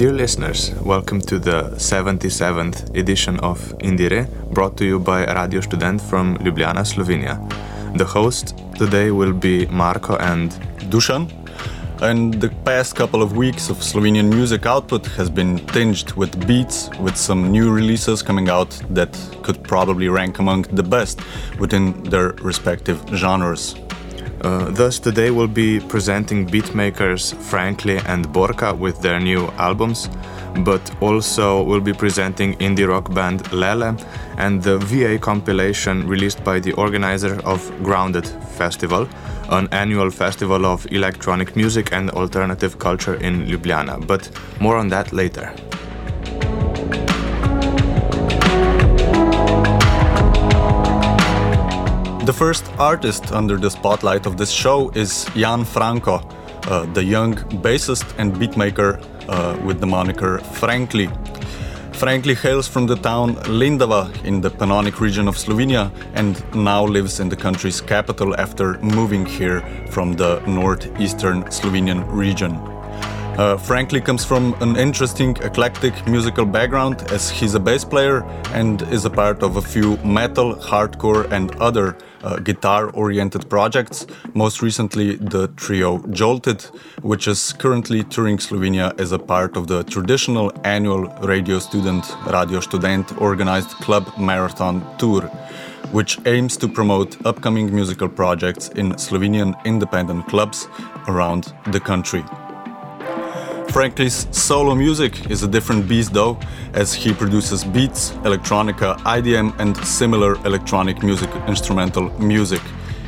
Dear listeners, welcome to the 77th edition of Indiere, brought to you by Radio Student from Ljubljana, Slovenia. The host today will be Marko and Dusan. And the past couple of weeks of Slovenian music output has been tinged with beats, with some new releases coming out that could probably rank among the best within their respective genres. Uh, thus, today we'll be presenting beatmakers Frankly and Borka with their new albums, but also we'll be presenting indie rock band Lele and the VA compilation released by the organizer of Grounded Festival, an annual festival of electronic music and alternative culture in Ljubljana. But more on that later. The first artist under the spotlight of this show is Jan Franco, uh, the young bassist and beatmaker uh, with the moniker Frankly. Frankly hails from the town Lendava in the Pannonic region of Slovenia and now lives in the country's capital after moving here from the northeastern Slovenian region. Uh, Frankly comes from an interesting eclectic musical background as he's a bass player and is a part of a few metal, hardcore, and other uh, guitar oriented projects. Most recently, the trio Jolted, which is currently touring Slovenia as a part of the traditional annual radio student Radio Student organized club marathon tour which aims to promote upcoming musical projects in Slovenian independent clubs around the country. Frankly's solo music is a different beast though, as he produces beats, electronica, IDM, and similar electronic music instrumental music.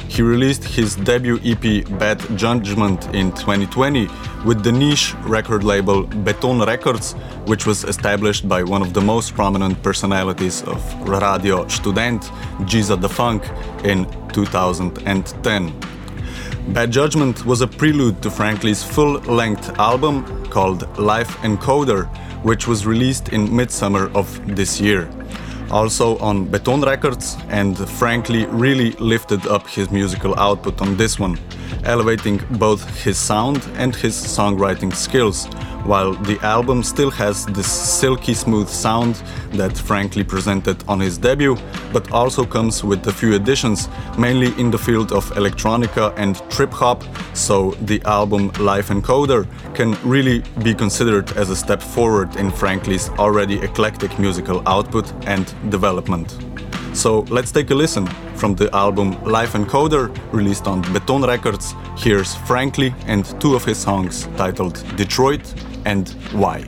He released his debut EP Bad Judgment in 2020 with the niche record label Beton Records, which was established by one of the most prominent personalities of Radio Student, Giza the Funk, in 2010. Bad Judgment was a prelude to Frankly's full length album called Life Encoder, which was released in midsummer of this year. Also on Beton Records, and Frankly really lifted up his musical output on this one, elevating both his sound and his songwriting skills, while the album still has this silky smooth sound that Frankly presented on his debut, but also comes with a few additions, mainly in the field of electronica and trip hop, so the album Life Encoder can really be considered as a step forward in Frankly's already eclectic musical output and development. So let's take a listen from the album Life Encoder, released on Beton Records. Here's Frankly and two of his songs titled Detroit and Why.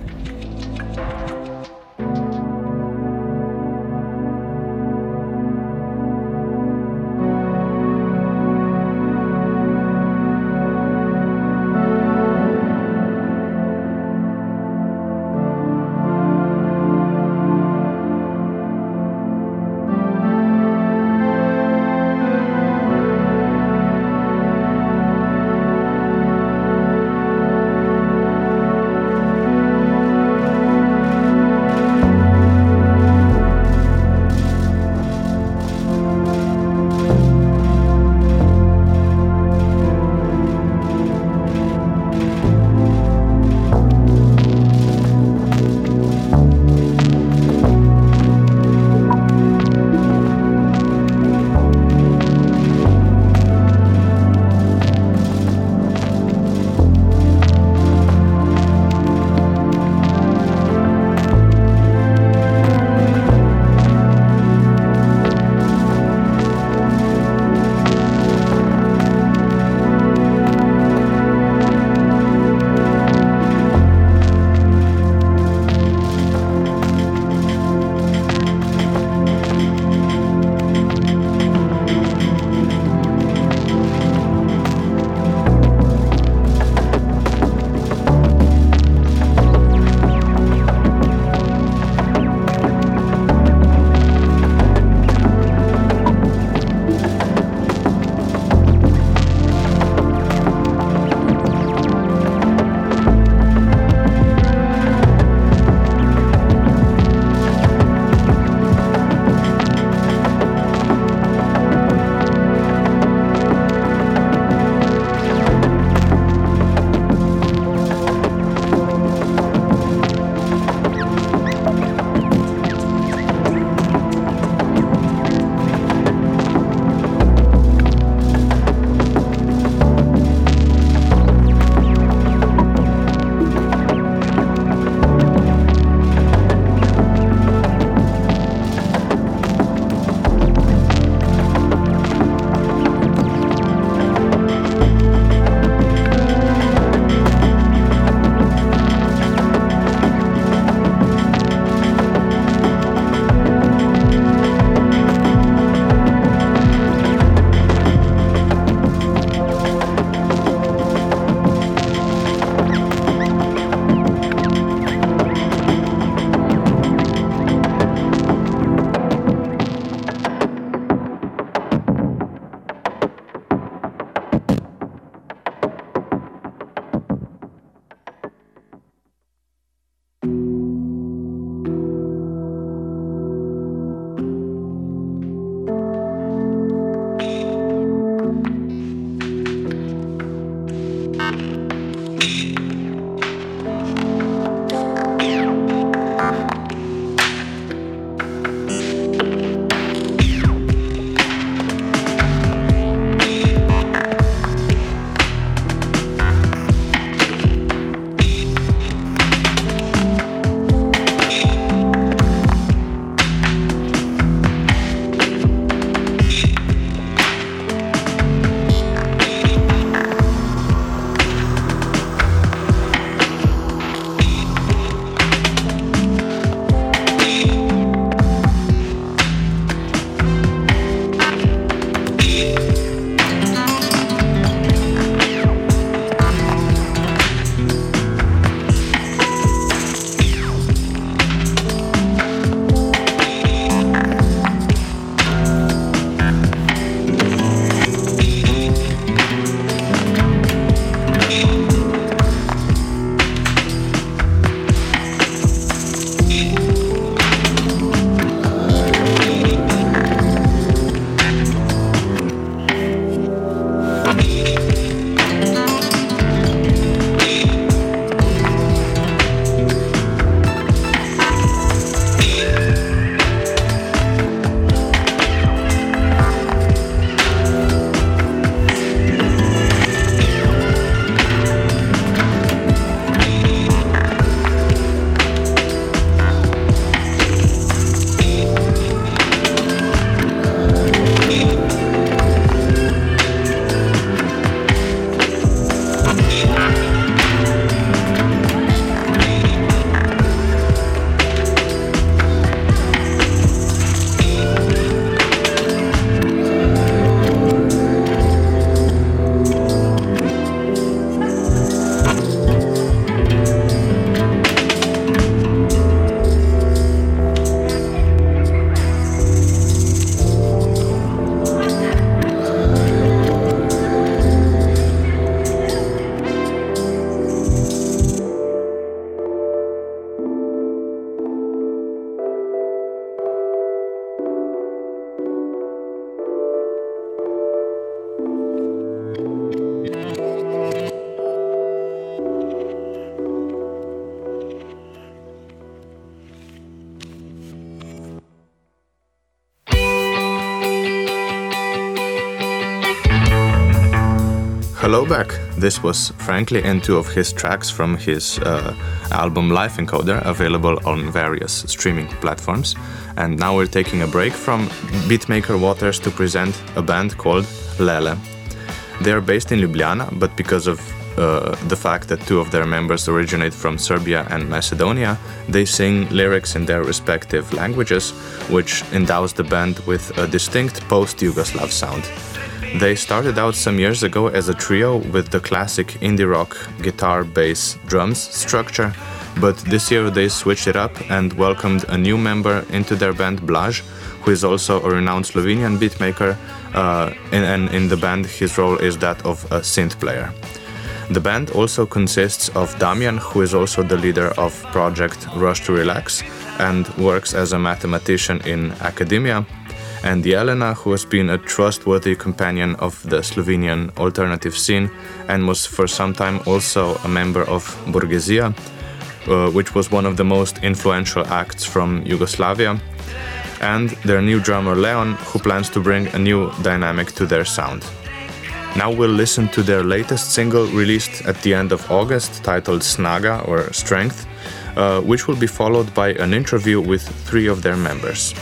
Hello back. This was Frankly and two of his tracks from his uh, album Life Encoder, available on various streaming platforms. And now we're taking a break from Beatmaker Waters to present a band called Lele. They are based in Ljubljana, but because of uh, the fact that two of their members originate from Serbia and Macedonia, they sing lyrics in their respective languages, which endows the band with a distinct post Yugoslav sound. They started out some years ago as a trio with the classic indie rock guitar, bass, drums structure, but this year they switched it up and welcomed a new member into their band, Blaž, who is also a renowned Slovenian beatmaker, uh, and, and in the band his role is that of a synth player. The band also consists of Damian, who is also the leader of project Rush to Relax and works as a mathematician in academia, and the Jelena, who has been a trustworthy companion of the Slovenian alternative scene and was for some time also a member of Borghesia, uh, which was one of the most influential acts from Yugoslavia, and their new drummer Leon, who plans to bring a new dynamic to their sound. Now we'll listen to their latest single released at the end of August titled Snaga or Strength, uh, which will be followed by an interview with three of their members.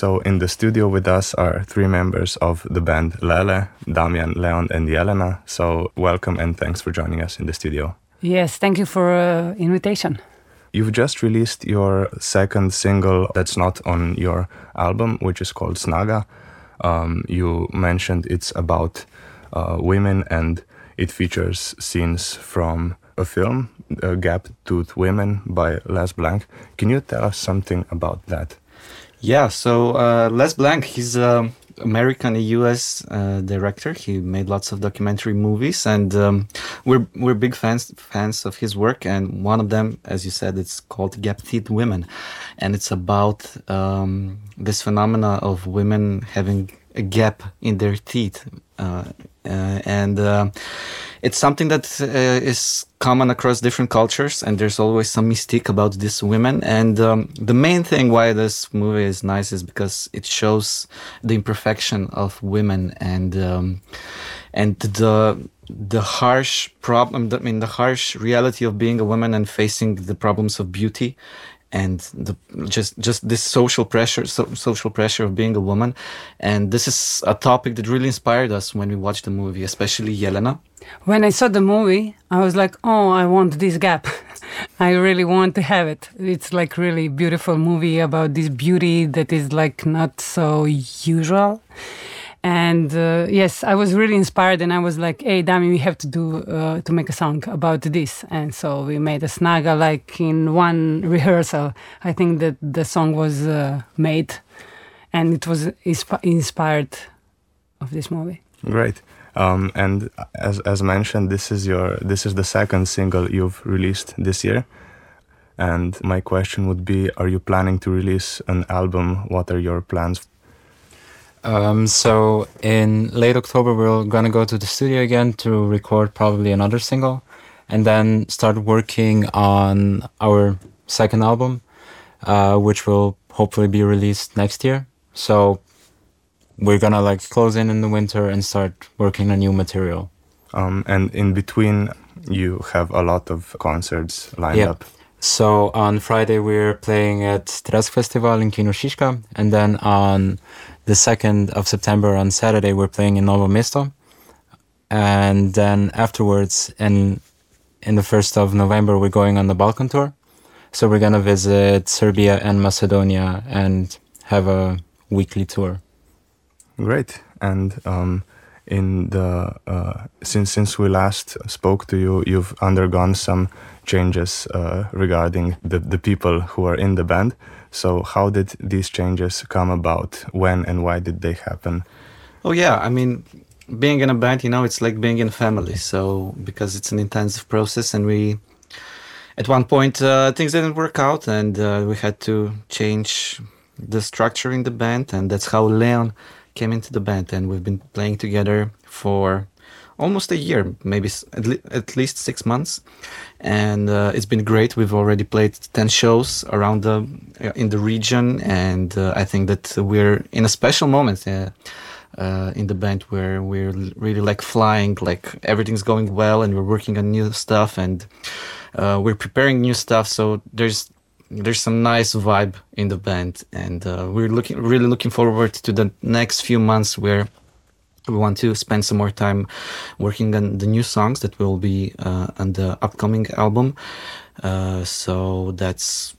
So in the studio with us are three members of the band Lele, Damian, Leon, and Jelena. So welcome and thanks for joining us in the studio. Yes, thank you for uh, invitation. You've just released your second single that's not on your album, which is called Snaga. Um, you mentioned it's about uh, women and it features scenes from a film, uh, Gap Tooth Women by Les Blank. Can you tell us something about that? Yeah, so uh, Les Blank, he's a, American U.S. Uh, director. He made lots of documentary movies, and um, we're we're big fans fans of his work. And one of them, as you said, it's called Gap Teeth Women, and it's about um, this phenomena of women having a gap in their teeth, uh, uh, and uh, it's something that uh, is common across different cultures, and there's always some mystique about these women. And um, the main thing why this movie is nice is because it shows the imperfection of women and um, and the the harsh problem. I mean, the harsh reality of being a woman and facing the problems of beauty and the, just just this social pressure so, social pressure of being a woman and this is a topic that really inspired us when we watched the movie especially Yelena When I saw the movie, I was like, oh, I want this gap. I really want to have it. It's like really beautiful movie about this beauty that is like not so usual. And uh, yes, I was really inspired, and I was like, "Hey, Dami, we have to do uh, to make a song about this." And so we made a snaga like in one rehearsal. I think that the song was uh, made, and it was insp- inspired of this movie. Great. Um, and as as mentioned, this is your this is the second single you've released this year. And my question would be: Are you planning to release an album? What are your plans? Um, so in late October, we're gonna go to the studio again to record probably another single, and then start working on our second album, uh, which will hopefully be released next year. So we're gonna like close in in the winter and start working on new material. Um, and in between, you have a lot of concerts lined Yeah. up. So on Friday we're playing at Tresk Festival in Kino Šiška, and then on the second of September on Saturday we're playing in Novo Mesto, and then afterwards in in the first of November we're going on the Balkan tour. So we're gonna visit Serbia and Macedonia and have a weekly tour. Great. And um, in the uh, since since we last spoke to you, you've undergone some changes uh, regarding the the people who are in the band. So how did these changes come about? When and why did they happen? Oh yeah, I mean, being in a band, you know, it's like being in a family. So because it's an intensive process, and we, at one point, uh, things didn't work out, and uh, we had to change the structure in the band, and that's how Leon came into the band, and we've been playing together for almost a year, maybe at, le- at least six months, and uh, it's been great. We've already played ten shows around the uh, in the region, and uh, I think that we're in a special moment. Uh, in the band where we're really like flying, like everything's going well, and we're working on new stuff, and uh, we're preparing new stuff. So there's there's some nice vibe in the band, and uh, we're looking really looking forward to the next few months where we want to spend some more time working on the new songs that will be uh, on the upcoming album. Uh, so that's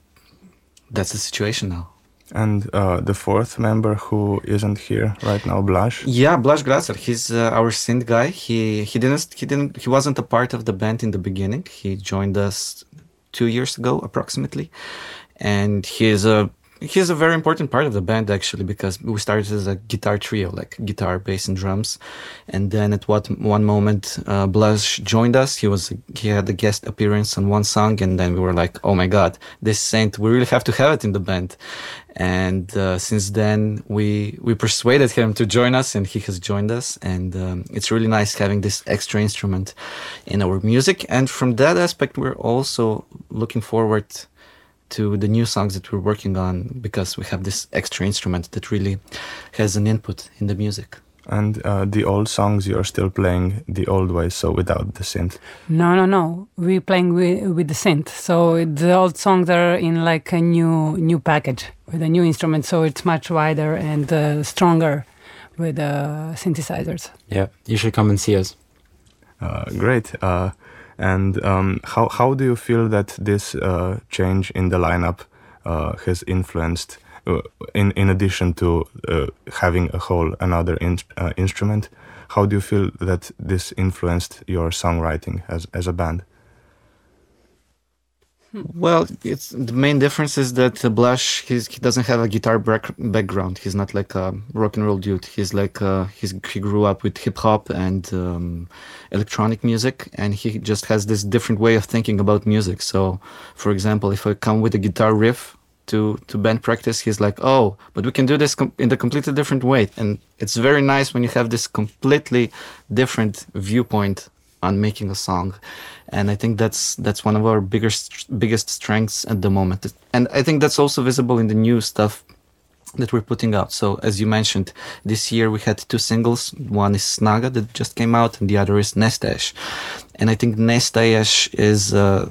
that's the situation now. And uh, the fourth member who isn't here right now, Blaž. Yeah, Blaž Gracer. He's uh, our synth guy. He he didn't he didn't he wasn't a part of the band in the beginning. He joined us two years ago approximately, and he's a he's a very important part of the band actually because we started as a guitar trio, like guitar, bass, and drums, and then at what one moment uh, Blaž joined us. He was he had a guest appearance on one song, and then we were like, oh my god, this saint, we really have to have it in the band. And uh, since then, we we persuaded him to join us, and he has joined us. And um, it's really nice having this extra instrument in our music. And from that aspect, we're also looking forward to the new songs that we're working on because we have this extra instrument that really has an input in the music. And uh, the old songs you are still playing the old way, so without the synth. No, no, no. We're playing with, with the synth. So the old songs are in like a new new package with a new instrument. So it's much wider and uh, stronger with uh, synthesizers. Yeah, you should come and see us. Uh, great. Uh, and um, how how do you feel that this uh, change in the lineup uh, has influenced? Uh, in in addition to uh, having a whole another in, uh, instrument, how do you feel that this influenced your songwriting as as a band? Well, it's the main difference is that Blaž he's, he doesn't have a guitar back, background. He's not like a rock and roll dude. He's like uh, he's he grew up with hip hop and um, electronic music, and he just has this different way of thinking about music. So, for example, if I come with a guitar riff to to band practice, he's like, "Oh, but we can do this com- in a completely different way." And it's very nice when you have this completely different viewpoint on making a song. And i think that's that's one of our biggest biggest strengths at the moment. And i think that's also visible in the new stuff that we're putting out. So as you mentioned this year we had two singles. One is snaga that just came out and the other is nestash and i think nestash is uh,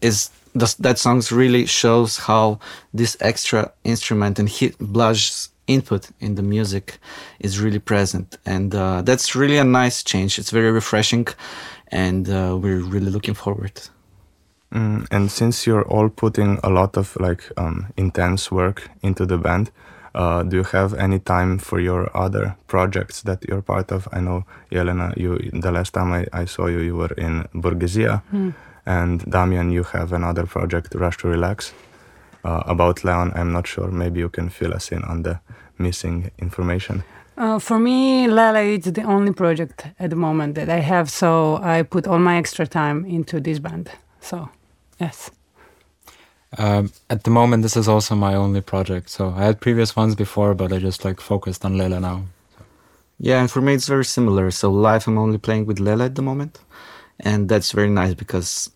is that song really shows how this extra instrument and hit Blaž input in the music is really present and uh, that's really a nice change it's very refreshing and uh, we're really looking forward. Mm, and since you're all putting a lot of like um, intense work into the band, uh, do you have any time for your other projects that you're part of? I know, Yelena, you the last time I, I saw you, you were in Borghesia, mm. and Damian, you have another project, Rush to Relax. Uh, about Leon, I'm not sure. Maybe you can fill us in on the missing information. Uh, for me, Lala is the only project at the moment that I have, so I put all my extra time into this band. So, yes. Um, at the moment, this is also my only project. So I had previous ones before, but I just like focused on Lela now. Yeah, and for me, it's very similar. So live, I'm only playing with Lela at the moment, and that's very nice because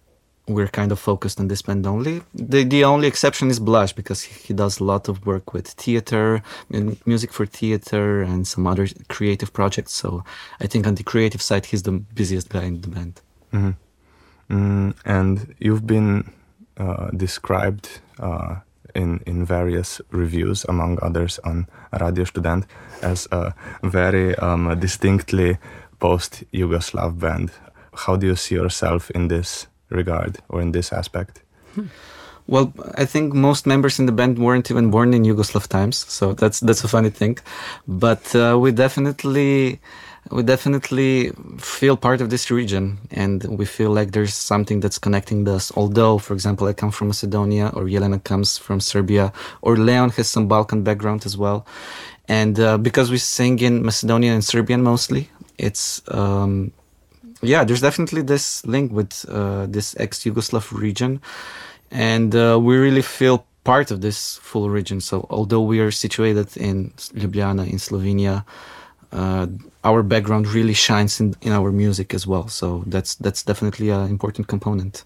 we're kind of focused on this band only. The the only exception is Blaž because he, does a lot of work with theater, and music for theater, and some other creative projects. So I think on the creative side, he's the busiest guy in the band. Mm-hmm. Mm, and you've been uh, described uh, in in various reviews, among others on Radio Student, as a very um, distinctly post-Yugoslav band. How do you see yourself in this? Regard or in this aspect? Well, I think most members in the band weren't even born in Yugoslav times, so that's that's a funny thing. But uh, we definitely we definitely feel part of this region, and we feel like there's something that's connecting us. Although, for example, I come from Macedonia, or Yelena comes from Serbia, or Leon has some Balkan background as well, and uh, because we sing in Macedonian and Serbian mostly, it's um, yeah, there's definitely this link with uh, this ex-Yugoslav region, and uh, we really feel part of this full region. So although we are situated in Ljubljana in Slovenia, uh, our background really shines in, in our music as well. So that's that's definitely an important component.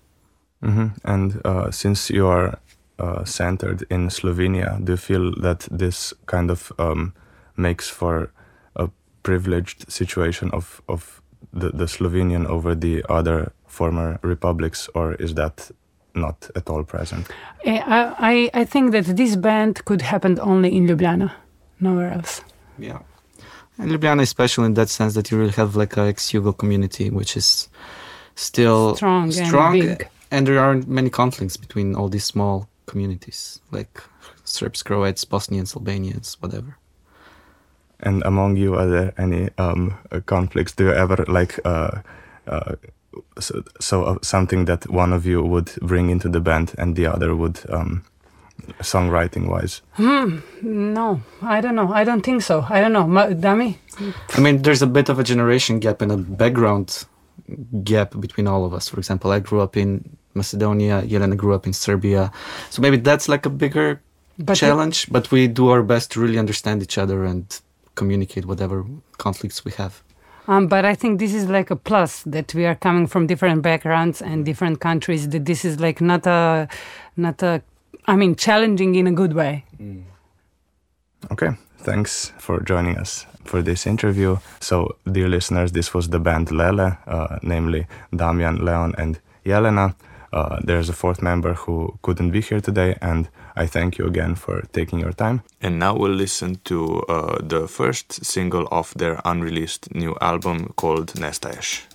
Mm-hmm. And uh, since you are uh, centered in Slovenia, do you feel that this kind of um, makes for a privileged situation of of the, the Slovenian over the other former republics, or is that not at all present? Eh, I, I, I think that this band could happen only in Ljubljana, nowhere else. Yeah. And Ljubljana is special in that sense that you really have like a ex-Yugo community, which is still strong, strong and, and there aren't many conflicts between all these small communities, like Serbs, Croats, Bosnians, Albanians, whatever. And among you, are there any um, uh, conflicts? Do you ever like uh, uh, so, so uh, something that one of you would bring into the band and the other would, um, songwriting wise? Hmm. No, I don't know. I don't think so. I don't know, Dami. I mean, there's a bit of a generation gap and a background gap between all of us. For example, I grew up in Macedonia. Yelena grew up in Serbia, so maybe that's like a bigger but challenge. It, but we do our best to really understand each other and communicate whatever conflicts we have. Um, but I think this is like a plus that we are coming from different backgrounds and different countries. That this is like not a, not a, I mean, challenging in a good way. Mm. Okay, thanks for joining us for this interview. So, dear listeners, this was the band Lele, uh, namely Damian, Leon, and Yelena. Uh, there's a fourth member who couldn't be here today, and I thank you again for taking your time. And now we'll listen to uh, the first single of their unreleased new album called Nestash.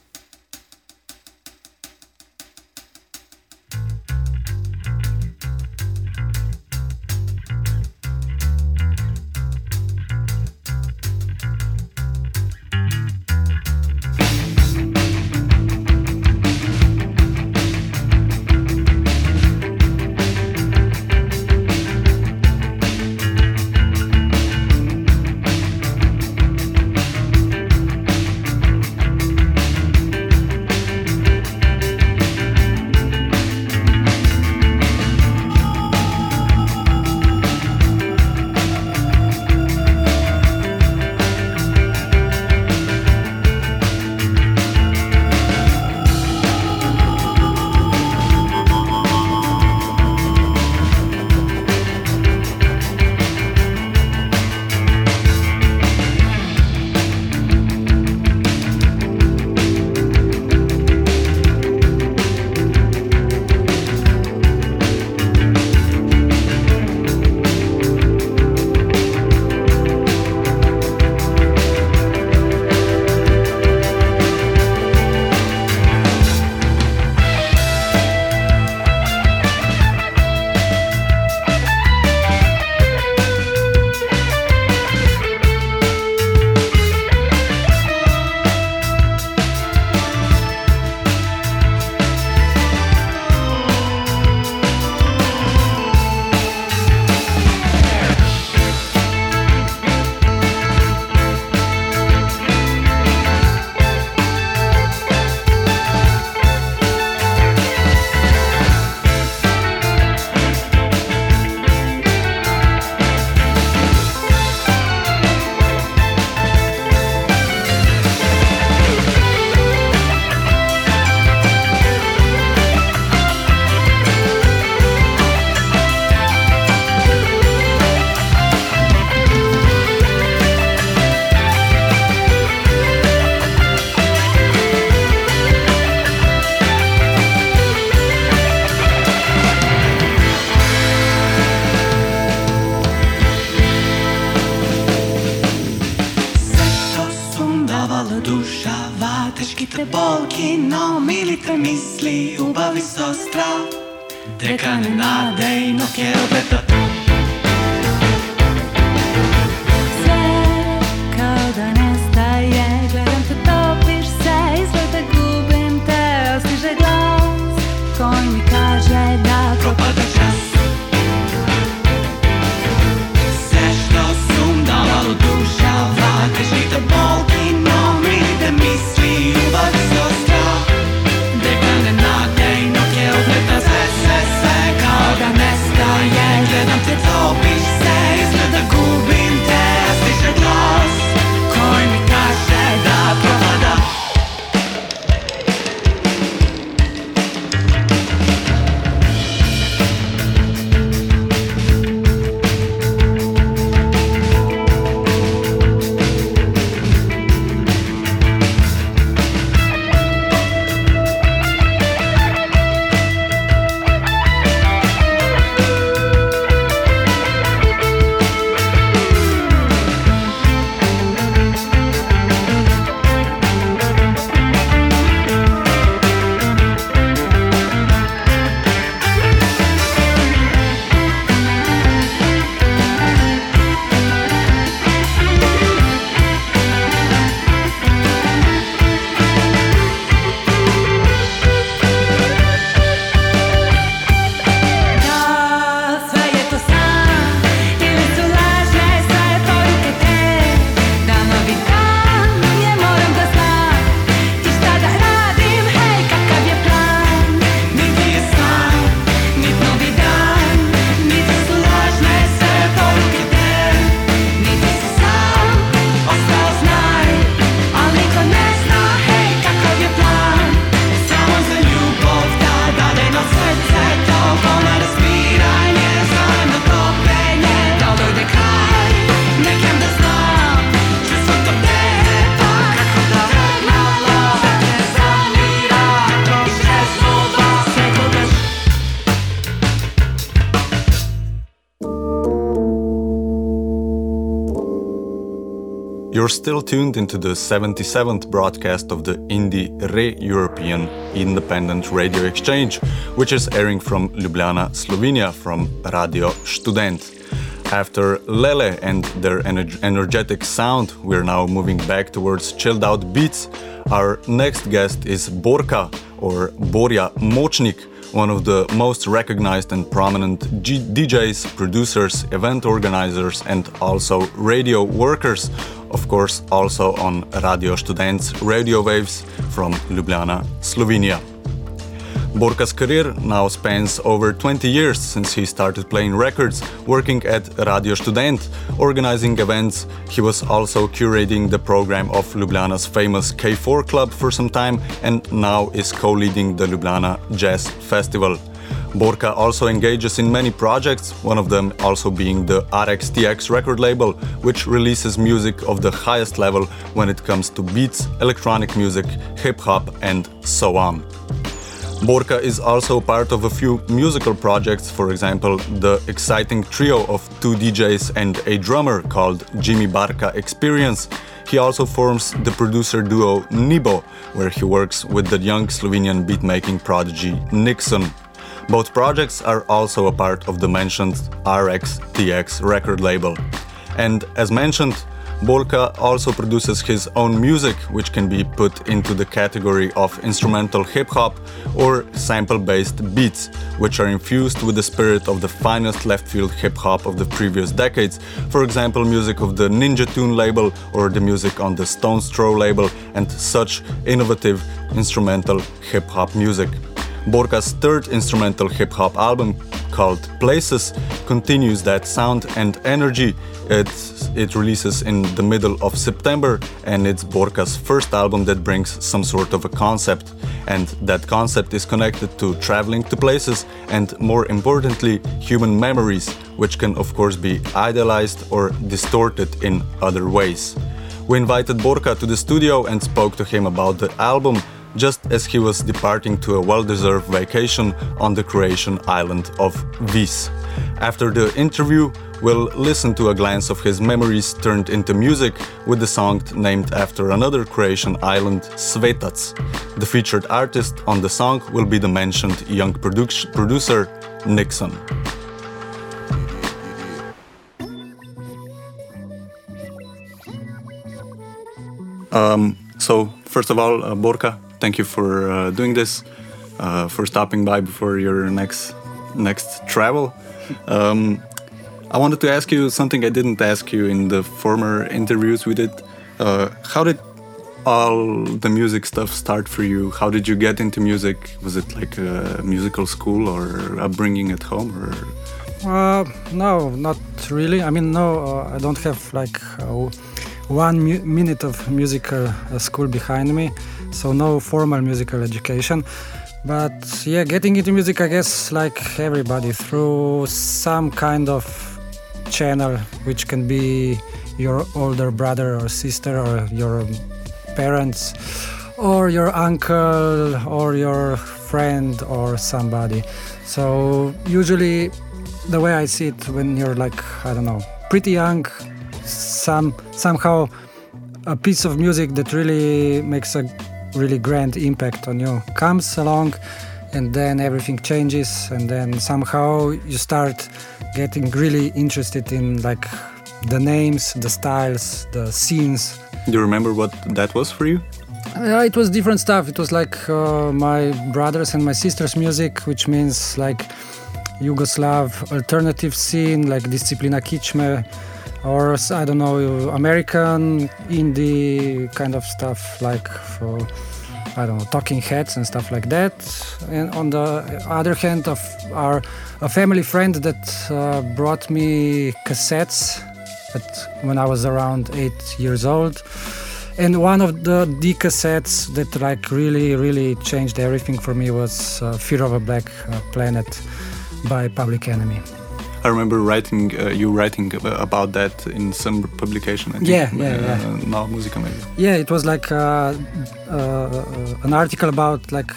手金なでいのけをベタ You're still tuned into the 77th broadcast of the Indie Re European Independent Radio Exchange, which is airing from Ljubljana, Slovenia, from Radio Student. After Lele and their ener- energetic sound, we're now moving back towards chilled out beats. Our next guest is Borka, or Borja Mochnik, one of the most recognized and prominent G- DJs, producers, event organizers, and also radio workers. Of course, also on Radio Students radio waves from Ljubljana, Slovenia. Borka's career now spans over 20 years since he started playing records, working at Radio Student, organizing events. He was also curating the program of Ljubljana's famous K4 Club for some time and now is co leading the Ljubljana Jazz Festival. Borka also engages in many projects, one of them also being the RXTX record label, which releases music of the highest level when it comes to beats, electronic music, hip hop, and so on. Borka is also part of a few musical projects, for example, the exciting trio of two DJs and a drummer called Jimmy Barca Experience. He also forms the producer duo Nibo, where he works with the young Slovenian beatmaking prodigy Nixon. Both projects are also a part of the mentioned RXTX record label. And as mentioned, Borka also produces his own music, which can be put into the category of instrumental hip hop or sample based beats, which are infused with the spirit of the finest left field hip hop of the previous decades. For example, music of the Ninja Tune label or the music on the Stones Throw label, and such innovative instrumental hip hop music. Borka's third instrumental hip hop album, called Places, continues that sound and energy. It releases in the middle of September, and it's Borka's first album that brings some sort of a concept. And that concept is connected to traveling to places and, more importantly, human memories, which can, of course, be idealized or distorted in other ways. We invited Borka to the studio and spoke to him about the album just as he was departing to a well deserved vacation on the Croatian island of Vis. After the interview, we'll listen to a glance of his memories turned into music with the song named after another Croatian island, Svetac. The featured artist on the song will be the mentioned young produc- producer, Nixon. Um, so, first of all, uh, Borka, thank you for uh, doing this, uh, for stopping by before your next next travel. Um, I wanted to ask you something I didn't ask you in the former interviews we did. Uh, how did all the music stuff start for you? How did you get into music? Was it like a musical school or upbringing at home, or Uh, no, not really. I mean, no, uh, I don't have like uh, one mu- minute of musical uh, school behind me, so no formal musical education. But yeah, getting into music, I guess, like everybody, through some kind of channel, which can be your older brother or sister or your parents or your uncle or your friend or somebody. So usually the way I see it when you're like I don't know pretty young some somehow a piece of music that really makes a really grand impact on you comes along and then everything changes and then somehow you start getting really interested in like the names the styles the scenes do you remember what that was for you? yeah, it was different stuff. It was like uh, my brothers and my sisters' music, which means like Yugoslav alternative scene, like Disciplina Kičme, or I don't know, American indie kind of stuff, like for I don't know, Talking Heads and stuff like that. And on the other hand, of our a family friend that uh, brought me cassettes at, when I was around eight years old and one of the D cassettes that like really really changed everything for me was uh, Fear of a Black uh, Planet by Public Enemy. I remember writing uh, you writing about that in some publication. I think. Yeah, yeah, uh, yeah. Now Musica maybe. Yeah, it was like uh, uh, an article about like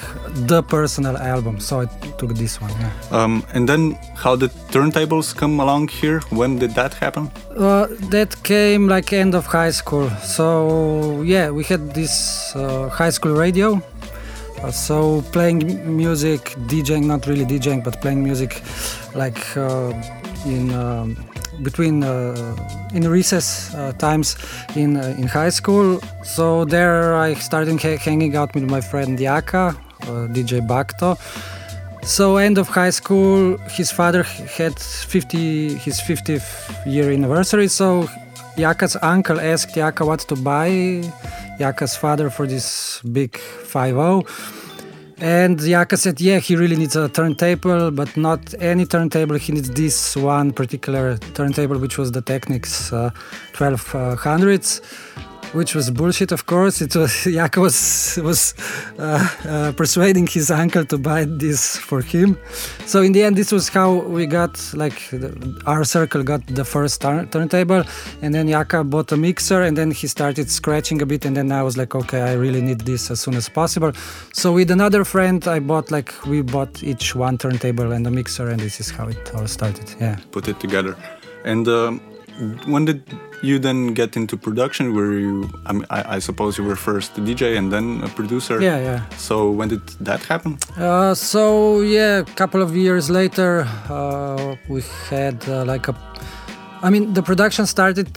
the personal album, so I took this one. Yeah. Um, and then how did turntables come along here? When did that happen? Uh, that came like end of high school. So yeah, we had this uh, high school radio. Uh, so playing music, DJing, not really DJing, but playing music, like uh, in um, between uh, in recess uh, times in uh, in high school. So there I started ha- hanging out with my friend Jaka, uh, DJ Bakto. So end of high school, his father had 50 his 50th year anniversary. So Jaka's uncle asked Jaka what to buy Jaka's father for this big 5 and Jaka said, yeah, he really needs a turntable, but not any turntable. He needs this one particular turntable, which was the Technics uh, 1200s, which was bullshit, of course. It was Jaka was was uh, uh, persuading his uncle to buy this for him. So in the end, this was how we got like the, our circle got the first turn- turntable, and then Jaka bought a mixer, and then he started scratching a bit, and then I was like, okay, I really need this as soon as possible. So with another friend, I bought like we bought each one turntable and a mixer, and this is how it all started. Yeah. Put it together. And um, when did you then get into production? Were you? I, mean, I, I suppose you were first a DJ and then a producer. Yeah, yeah. So when did that happen? Uh, so yeah, a couple of years later, uh, we had uh, like a. I mean, the production started.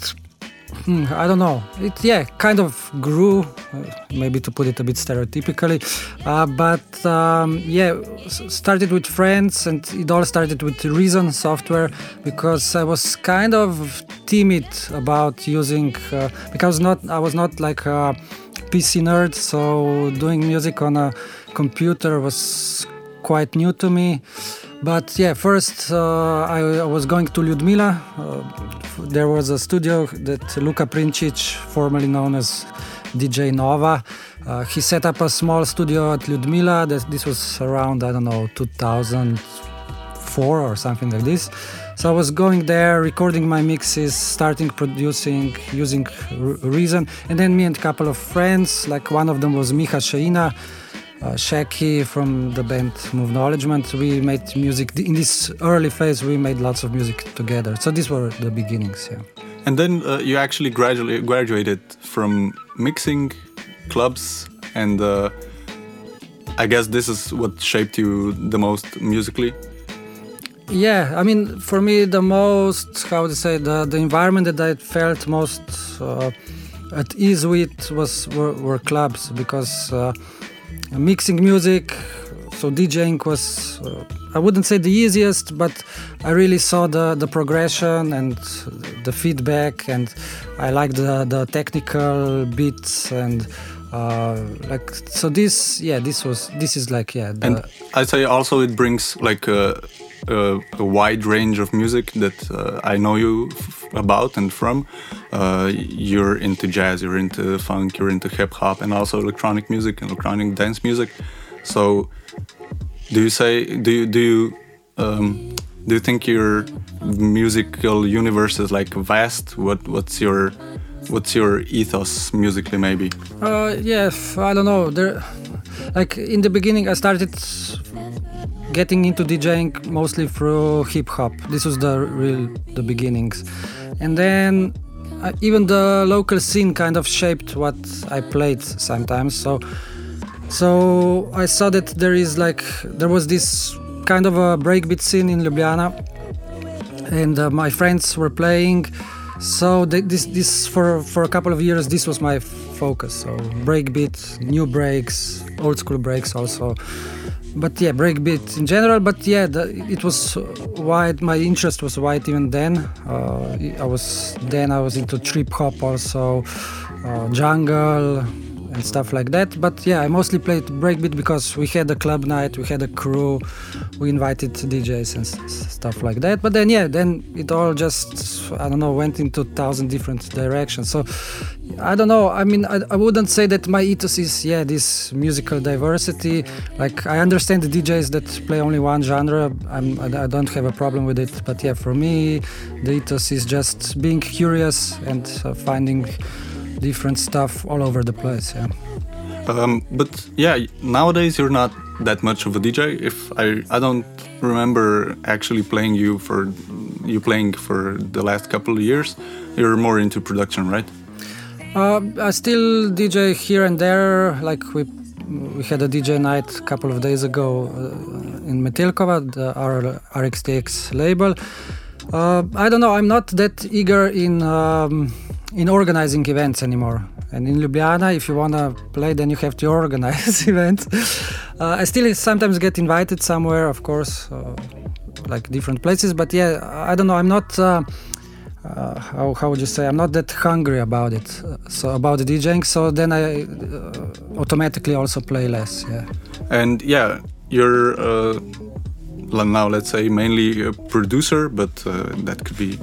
Hmm, I don't know. It yeah, kind of grew, uh, maybe to put it a bit stereotypically, uh, but um, yeah, started with friends, and it all started with Reason software because I was kind of timid about using uh, because not I was not like a PC nerd, so doing music on a computer was quite new to me. But yeah, first uh, I, was going to Ljudmila. Uh, there was a studio that Luka Prinčič, formerly known as DJ Nova, uh, he set up a small studio at Ljudmila. This, was around I don't know 2004 or something like this. So I was going there, recording my mixes, starting producing, using Reason, and then me and a couple of friends, like one of them was Micha Sheina, uh, Shaki from the band Moveknowledgement. We made music in this early phase. We made lots of music together. So these were the beginnings. Yeah. And then uh, you actually gradually graduated from mixing clubs, and uh, I guess this is what shaped you the most musically. Yeah, I mean, for me, the most how to say the the environment that I felt most uh, at ease with was were, were clubs because uh, mixing music, so DJing was uh, I wouldn't say the easiest, but I really saw the the progression and the feedback, and I liked the the technical bits and. Uh, like so this yeah this was this is like yeah the, And I say also it brings like a, a, a wide range of music that uh, I know you f- about and from. Uh, you're into jazz, you're into funk, you're into hip hop, and also electronic music and electronic dance music. So, do you say do you do you um, do you think your musical universe is like vast? What what's your what's your ethos musically maybe? Uh, f- I don't know. There, like in the beginning, I started getting into DJing mostly through hip hop. This was the real the beginnings, and then uh, even the local scene kind of shaped what I played sometimes. So, so I saw that there is like there was this kind of a breakbeat scene in Ljubljana, and uh, my friends were playing. So th- this this for for a couple of years this was my focus. So breakbeat, new breaks, old school breaks also. But yeah, breakbeat in general. But yeah, the, it was wide. My interest was wide even then. Uh, I was then I was into trip hop also, uh, jungle and stuff like that. But yeah, I mostly played breakbeat because we had a club night, we had a crew, we invited DJs and stuff like that. But then yeah, then it all just I don't know went into thousand different directions. So I don't know. I mean, I, I wouldn't say that my ethos is yeah this musical diversity. Like I understand the DJs that play only one genre. I'm, I, I don't have a problem with it. But yeah, for me, the ethos is just being curious and uh, finding different stuff all over the place. Yeah. Um, but yeah, nowadays you're not that much of a DJ. If I I don't remember actually playing you for you playing for the last couple of years. You're more into production, right? Uh, I still DJ here and there. Like we we had a DJ night a couple of days ago uh, in Metelkova, the, our RXTX label. Uh, I don't know. I'm not that eager in um, in organizing events anymore. And in Ljubljana, if you wanna play, then you have to organize events. Uh, I still sometimes get invited somewhere, of course, uh, like different places. But yeah, I don't know. I'm not. Uh, uh, how, how would you say? I'm not that hungry about it. Uh, so about the DJing. So then I uh, automatically also play less. Yeah. And yeah, you're now let's say mainly a producer, but that could be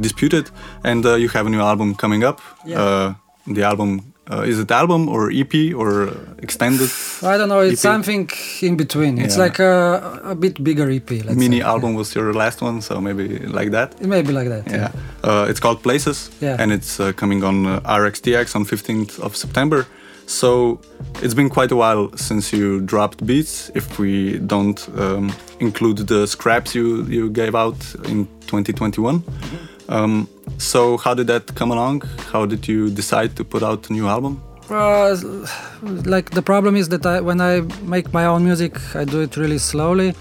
disputed. And uh, you have a new album coming up. Yeah. Uh, the album uh, is it album or EP or extended? I don't know. It's EP? something in between. It's Yeah. like a, a bit bigger EP. Let's Mini say. album was your last one, so maybe like that. It may be like that. Yeah, uh, it's called Places, Yeah. and it's uh, coming on uh, RxTX on 15th of September. So it's been quite a while since you dropped beats. If we don't um, include the scraps you you gave out in 2021. Um, so how did that come along? How did you decide to put out a new album? Uh, like the problem is that I, when I make my own music, I do it really slowly.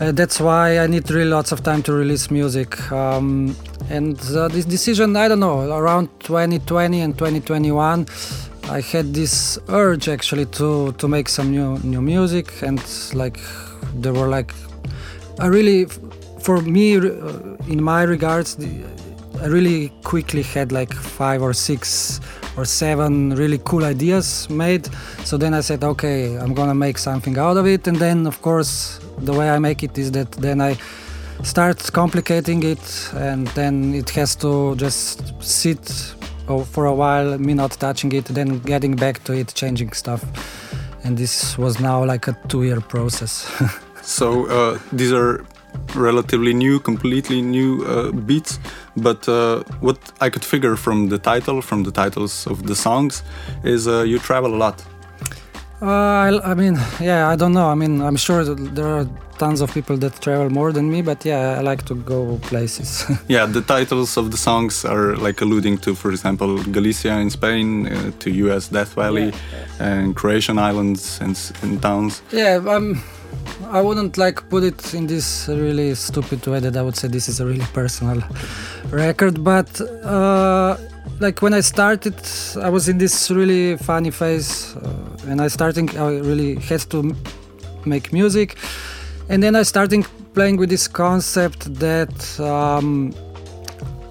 Uh, that's why I need really lots of time to release music. Um, and uh, this decision, I don't know, around 2020 and 2021, I had this urge actually to to make some new new music, and like there were like, I really, for me, uh, in my regards, I really quickly had like five or six or seven really cool ideas made. So then I said, okay, I'm gonna make something out of it. And then, of course, the way I make it is that then I start complicating it, and then it has to just sit oh, for a while, me not touching it, then getting back to it, changing stuff. And this was now like a two-year process. So uh, these are relatively new, completely new uh, beats. But uh, what I could figure from the title, from the titles of the songs, is uh, you travel a lot. Uh, I, I mean, yeah, I don't know. I mean, I'm sure there are tons of people that travel more than me, but yeah, I like to go places. Yeah, the titles of the songs are like alluding to, for example, Galicia in Spain, uh, to U.S. Death Valley, and Croatian islands and, and towns. yeah, um, I wouldn't like put it in this really stupid way that I would say this is a really personal record, but uh, like when I started, I was in this really funny phase, uh, and I starting, I really had to make music, and then I starting playing with this concept that um,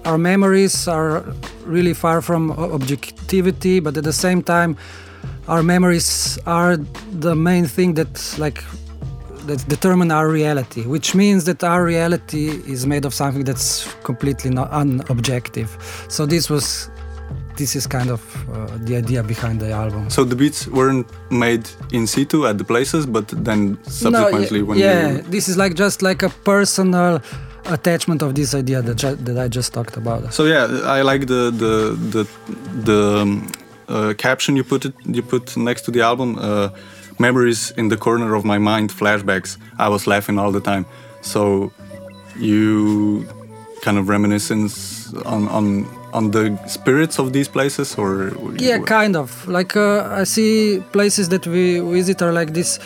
our memories are really far from objectivity, but at the same time, our memories are the main thing that like that determine our reality, which means that our reality is made of something that's completely not unobjective. So this was, this is kind of uh, the idea behind the album. So the beats weren't made in situ at the places, but then subsequently no, when yeah, you this is like just like a personal attachment of this idea that that I just talked about. So yeah, I like the the the the um, uh, caption you put it you put next to the album. Uh, Memories in the corner of my mind, flashbacks. I was laughing all the time. So you kind of reminiscence on on on the spirits of these places, or Yeah, kind of. Like uh, I see places that we visit are like this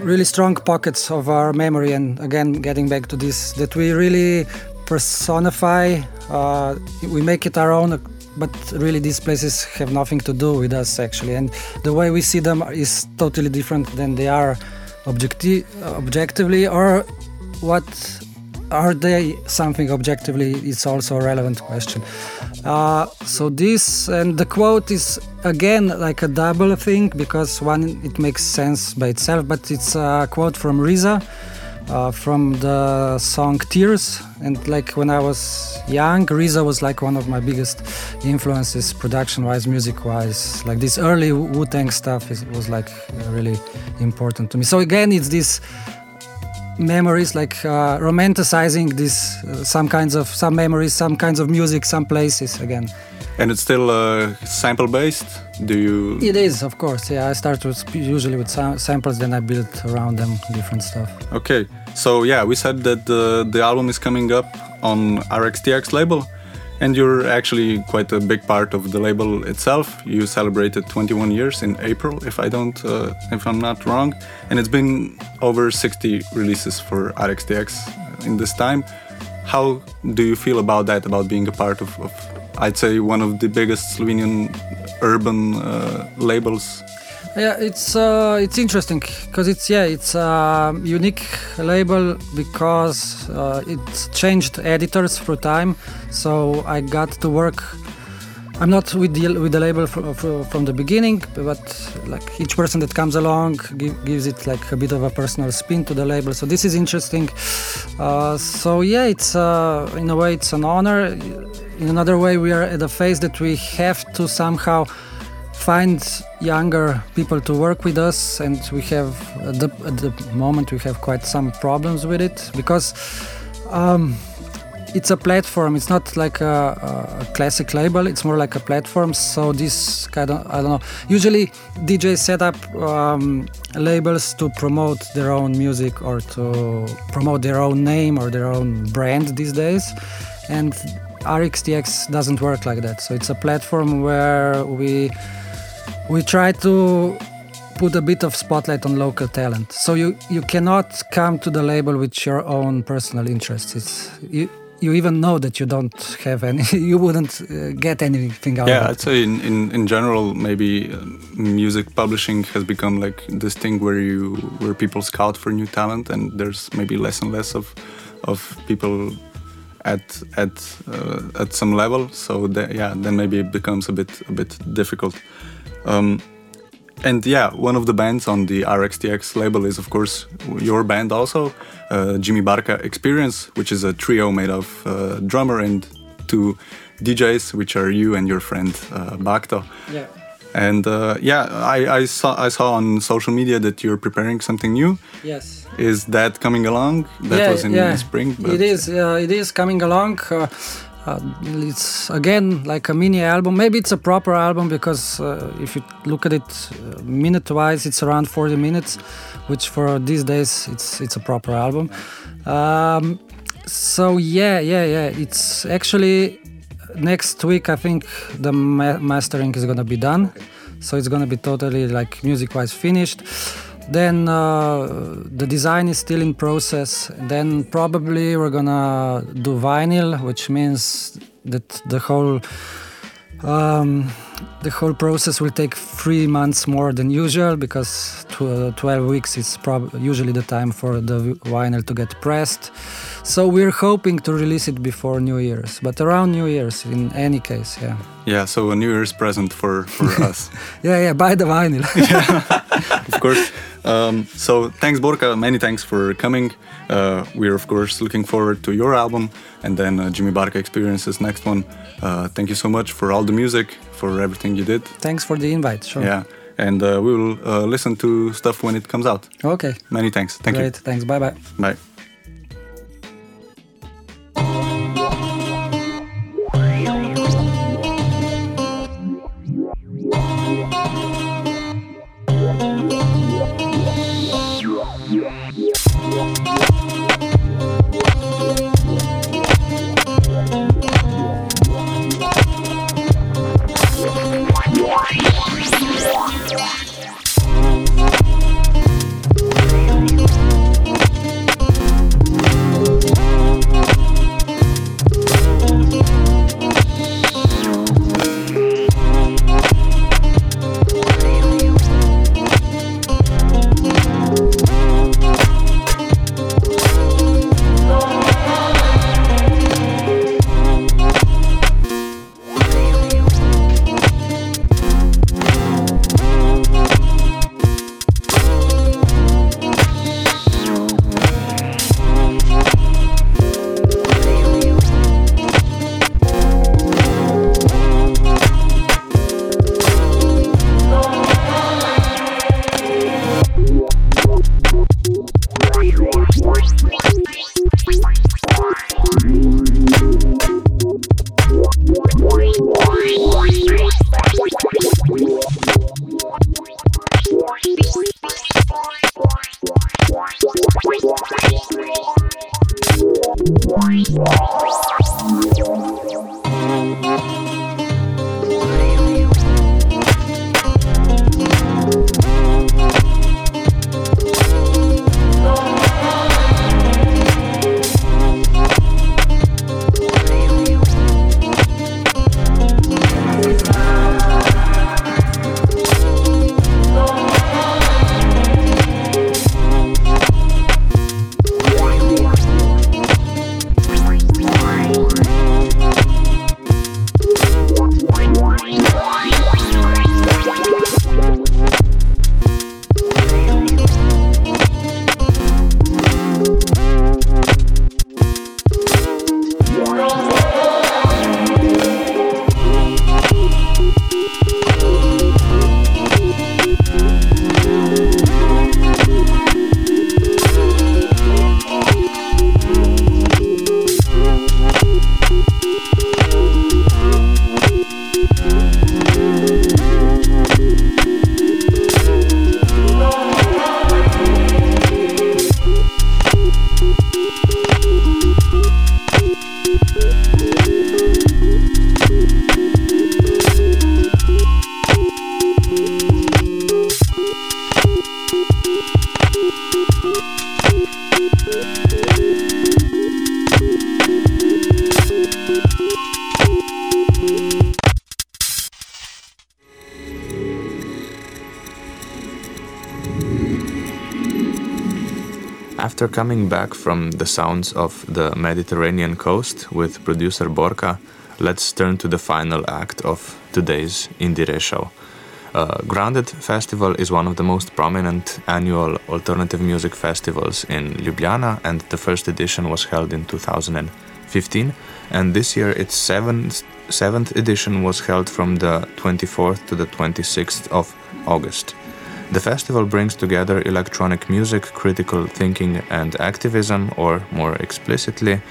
really strong pockets of our memory, and again, getting back to this, that we really personify. Uh, we make it our own, but really these places have nothing to do with us actually, and the way we see them is totally different than they are objecti- objectively, or what are they something objectively? It's also a relevant question. Uh, so this and the quote is again like a double thing because one it makes sense by itself but it's a quote from RZA uh, from the song tears. And like when i was young RZA was like one of my biggest influences production wise music wise like this early wu-tang stuff is, was like really important to me. So again it's this memories like uh, romanticizing this uh, some kinds of some memories some kinds of music some places again and it's still uh, sample based. Do you? it is of course yeah i start with usually with sam- samples then i build around them different stuff Okay, so yeah, we said that the the album is coming up on RXTX label, and you're actually quite a big part of the label itself. You celebrated 21 years in April, if I don't, uh, if I'm not wrong, and it's been over 60 releases for RXTX in this time. How do you feel about that? About being a part of, of I'd say, one of the biggest Slovenian urban uh, labels. Yeah it's uh, it's interesting because it's yeah it's a unique label because uh, it's changed editors through time. So i got to work i'm not with the with the label fr- fr- from the beginning but like each person that comes along gi- gives it like a bit of a personal spin to the label. So this is interesting. Uh, so yeah it's uh, in a way it's an honor in another way we are at a phase that we have to somehow find younger people to work with us and we have at the, at the moment we have quite some problems with it because um, it's a platform. It's not like a, a classic label. It's more like a platform. So this kind of i don't know. Usually djs set up um, labels to promote their own music or to promote their own name or their own brand these days. And rxtx doesn't work like that. So it's a platform where we we try to put a bit of spotlight on local talent. So you you cannot come to the label with your own personal interests. It's you you even know that you don't have any you wouldn't uh, get anything out yeah of it. Yeah, i'd say in, in, in general maybe uh, music publishing has become like this thing where you where people scout for new talent and there's maybe less and less of of people at at uh, at some level so that, yeah then maybe it becomes a bit a bit difficult um, and yeah one of the bands on the rxtx label is of course your band also uh, jimmy barca experience which is a trio made of uh, drummer and two djs which are you and your friend uh, Bakto. yeah and uh, yeah I, I saw i saw on social media that you're preparing something new yes is that coming along that yeah, was in yeah. spring it is uh, it is coming along uh, Uh, it's again like a mini album. Maybe it's a proper album because uh, if you look at it uh, minute wise, it's around 40 minutes, which for these days it's it's a proper album. Um, so yeah, yeah, yeah. It's actually next week. I think the ma- mastering is gonna be done, so it's gonna be totally like music wise finished. Then uh, the design is still in process. Then probably we're gonna do vinyl, which means that the whole um, the whole process will take three months more than usual because tw- 12 weeks is prob- usually the time for the vinyl to get pressed. So we're hoping to release it before New Year's, but around New Year's in any case, yeah. Yeah, so a New Year's present for, for us. Yeah, yeah, buy the vinyl. of course. Um, so thanks, Borka. Many thanks for coming. Uh, we're of course looking forward to your album and then uh, Jimmy Barca Experiences next one. Uh, thank you so much for all the music, for everything you did. Thanks for the invite. Sure. Yeah, and uh, we will uh, listen to stuff when it comes out. Okay. Many thanks. Thank you. Great. Thanks. Bye bye. you. Bye. After coming back from the sounds of the Mediterranean coast with producer Borka, let's turn to the final act of today's Indiere show. Uh, Grounded Festival is one of the most prominent annual alternative music festivals in Ljubljana, and the first edition was held in 2015. And this year, its seventh, seventh edition was held from the 24th to the 26th of August. The festival brings together electronic music, critical thinking, and activism, or more explicitly,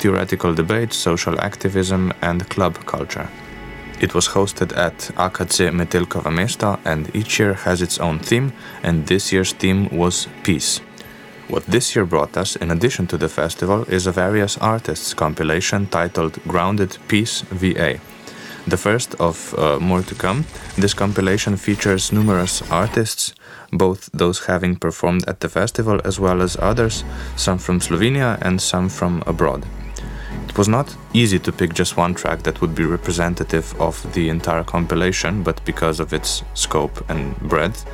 theoretical debate, social activism, and club culture. It was hosted at AKC Metelkova Mesto and each year has its own theme, and this year's theme was Peace. What this year brought us, in addition to the festival, is a various artists compilation titled Grounded Peace VA. The first of uh, more to come, this compilation features numerous artists, both those having performed at the festival as well as others, some from Slovenia and some from abroad. It was not easy to pick just one track that would be representative of the entire compilation, but because of its scope and breadth,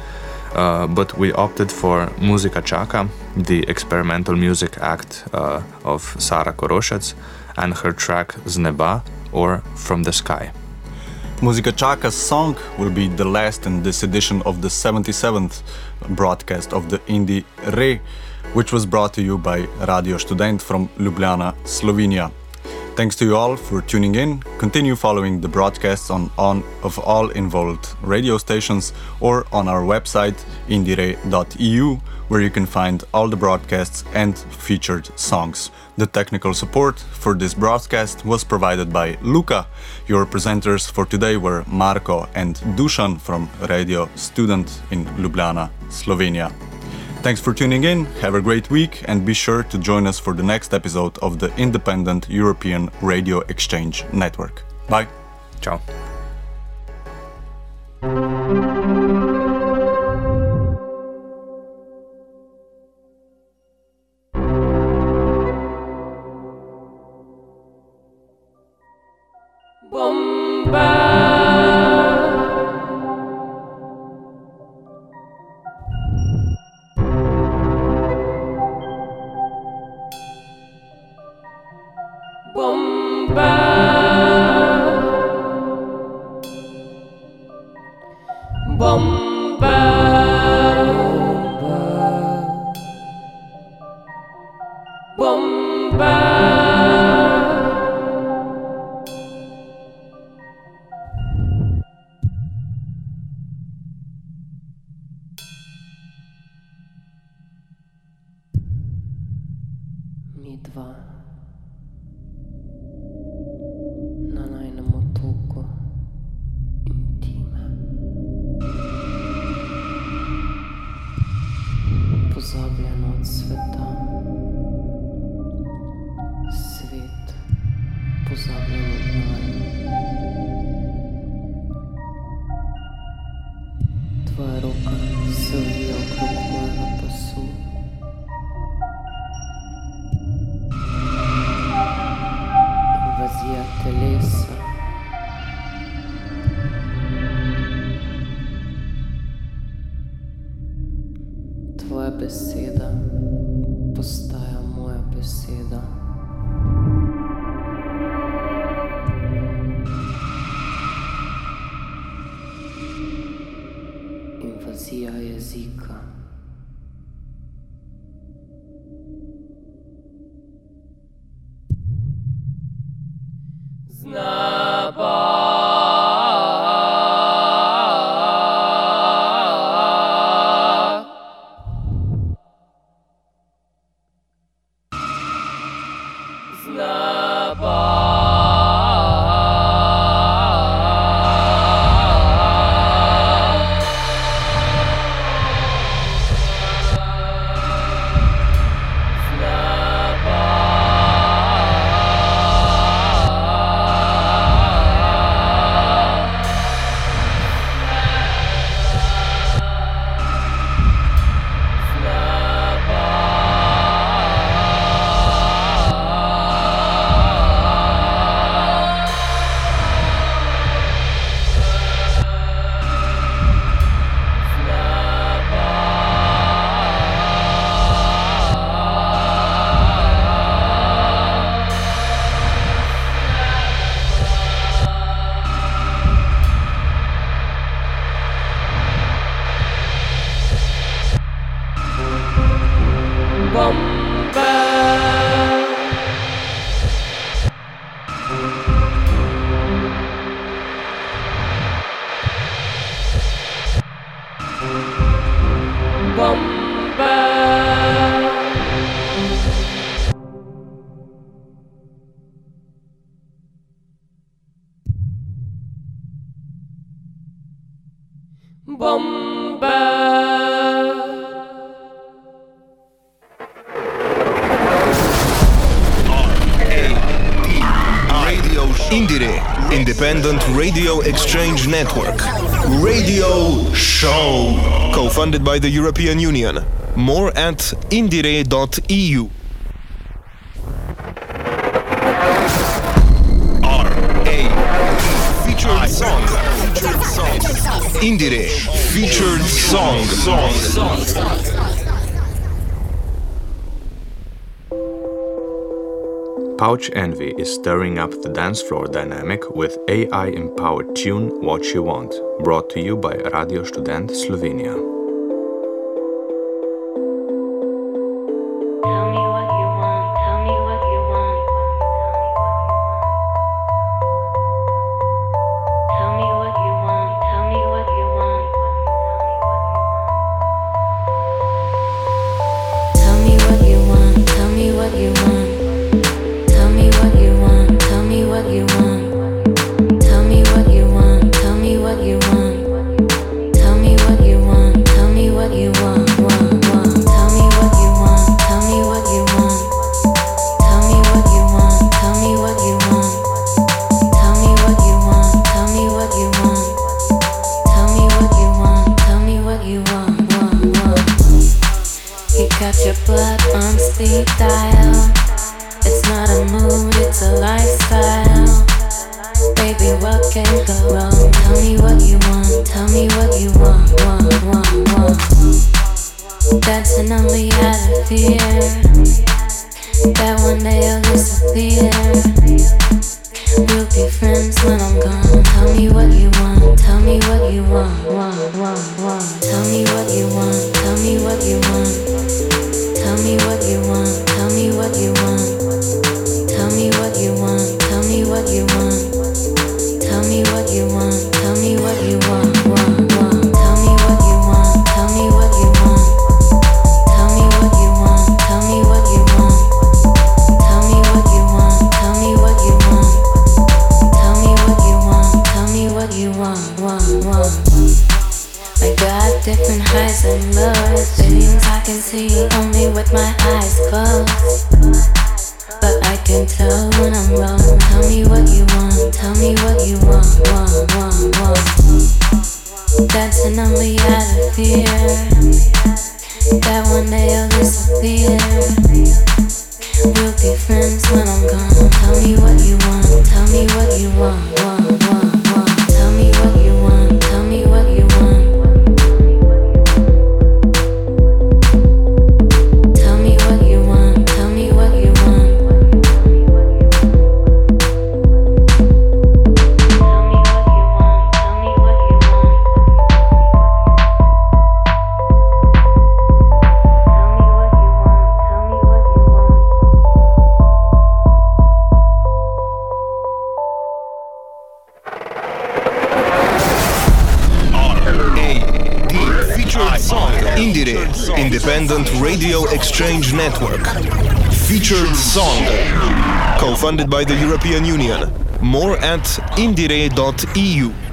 uh, but we opted for Muzika Čaka, the experimental music act uh, of Sara Koroshets, and her track Zneba or From the Sky. Muzika Čaka's song will be the last in this edition of the 77th broadcast of the Indie Re, which was brought to you by Radio Student from Ljubljana, Slovenia. Thanks to you all for tuning in. Continue following the broadcasts on, on of all involved radio stations or on our website indiere.eu where you can find all the broadcasts and featured songs. The technical support for this broadcast was provided by Luca. Your presenters for today were Marco and Dusan from Radio Student in Ljubljana, Slovenia. Thanks for tuning in, have a great week, and be sure to join us for the next episode of the Independent European Radio Exchange Network. Bye. Ciao. Independent Radio Exchange Network. Radio Show. Co funded by the European Union. More at indiere.eu. R A Featured song. Featured song. Indiere. Featured song. song. song. Couch Envy is stirring up the dance floor dynamic with AI-empowered tune What You Want, brought to you by Radio Student Slovenia. friends when I'm gone. Tell me what you want, tell me what you want, want, want, want. Tell me what you want, tell me what you want. indirei.eu.